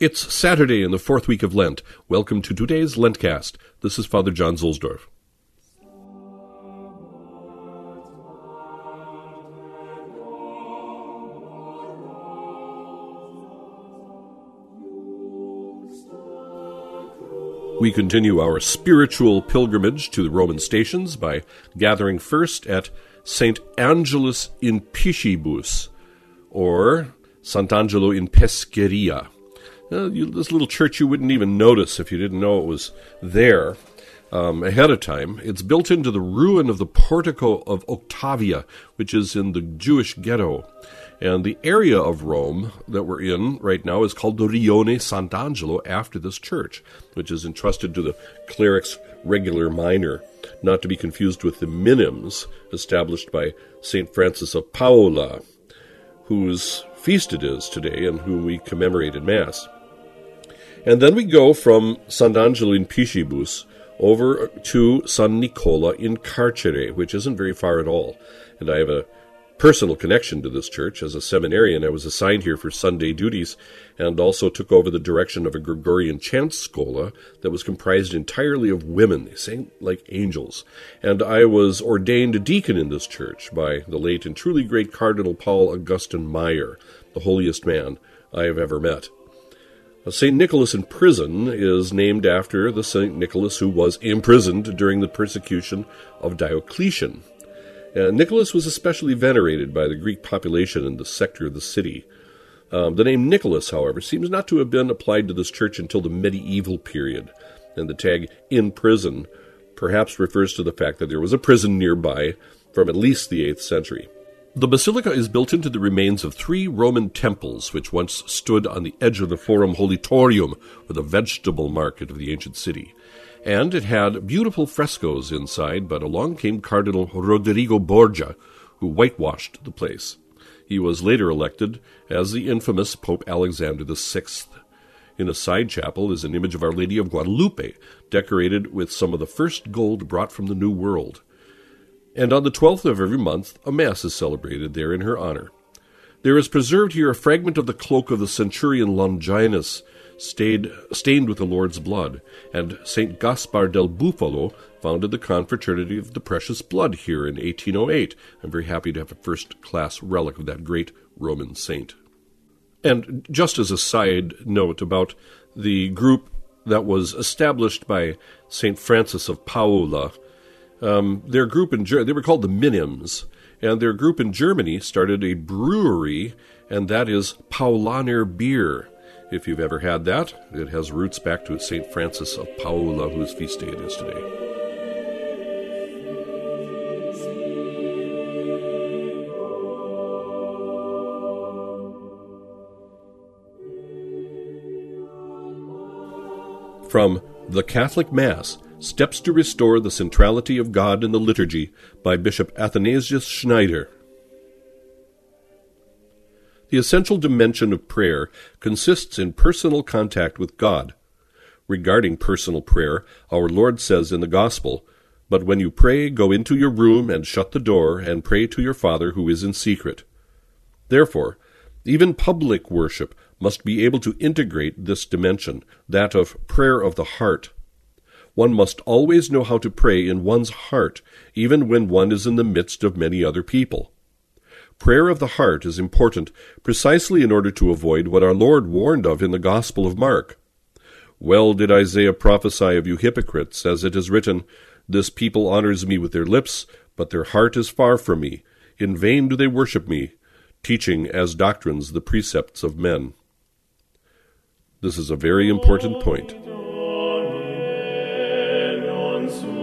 It's Saturday in the fourth week of Lent. Welcome to today's Lentcast. This is Father John Zuhlsdorf. We continue our spiritual pilgrimage to the Roman stations by gathering first at St. Angelus in Piscibus, or Sant'Angelo in Pescheria. You, this little church you wouldn't even notice if you didn't know it was there um, ahead of time. It's built into the ruin of the portico of Octavia, which is in the Jewish ghetto. And the area of Rome that we're in right now is called the Rione Sant'Angelo after this church, which is entrusted to the clerics regular minor, not to be confused with the minims established by St. Francis of Paola, whose feast it is today and whom we commemorate in Mass. And then we go from Sant'Angelo in Piscibus over to San Nicola in Carcere, which isn't very far at all. And I have a personal connection to this church. As a seminarian, I was assigned here for Sunday duties and also took over the direction of a Gregorian chant schola that was comprised entirely of women. They sang like angels. And I was ordained deacon in this church by the late and truly great Cardinal Paul Augustin Mayer, the holiest man I have ever met. St. Nicholas in prison is named after the St. Nicholas who was imprisoned during the persecution of Diocletian. Uh, Nicholas was especially venerated by the Greek population in the sector of the city. Um, the name Nicholas, however, seems not to have been applied to this church until the medieval period, and the tag in prison perhaps refers to the fact that there was a prison nearby from at least the 8th century. The basilica is built into the remains of three Roman temples which once stood on the edge of the Forum Holitorium, or the vegetable market of the ancient city. And it had beautiful frescoes inside, but along came Cardinal Rodrigo Borgia, who whitewashed the place. He was later elected as the infamous Pope Alexander VI. In a side chapel is an image of Our Lady of Guadalupe, decorated with some of the first gold brought from the New World and on the 12th of every month a Mass is celebrated there in her honor. There is preserved here a fragment of the cloak of the centurion Longinus, stayed, stained with the Lord's blood, and St. Gaspar del Bufalo founded the Confraternity of the Precious Blood here in 1808. I'm very happy to have a first class relic of that great Roman saint. And just as a side note about the group that was established by St. Francis of Paola, um, their group in they were called the Minims, and their group in Germany started a brewery, and that is Paulaner beer. If you've ever had that, it has roots back to St. Francis of Paola, whose feast day it is today. From The Catholic Mass Steps to Restore the Centrality of God in the Liturgy by Bishop Athanasius Schneider. The essential dimension of prayer consists in personal contact with God. Regarding personal prayer, our Lord says in the Gospel, But when you pray, go into your room and shut the door, and pray to your Father who is in secret. Therefore, even public worship must be able to integrate this dimension, that of prayer of the heart one must always know how to pray in one's heart, even when one is in the midst of many other people. Prayer of the heart is important precisely in order to avoid what our Lord warned of in the Gospel of Mark. Well did Isaiah prophesy of you hypocrites, as it is written, This people honors me with their lips, but their heart is far from me. In vain do they worship me, teaching as doctrines the precepts of men. This is a very important point. Jesus.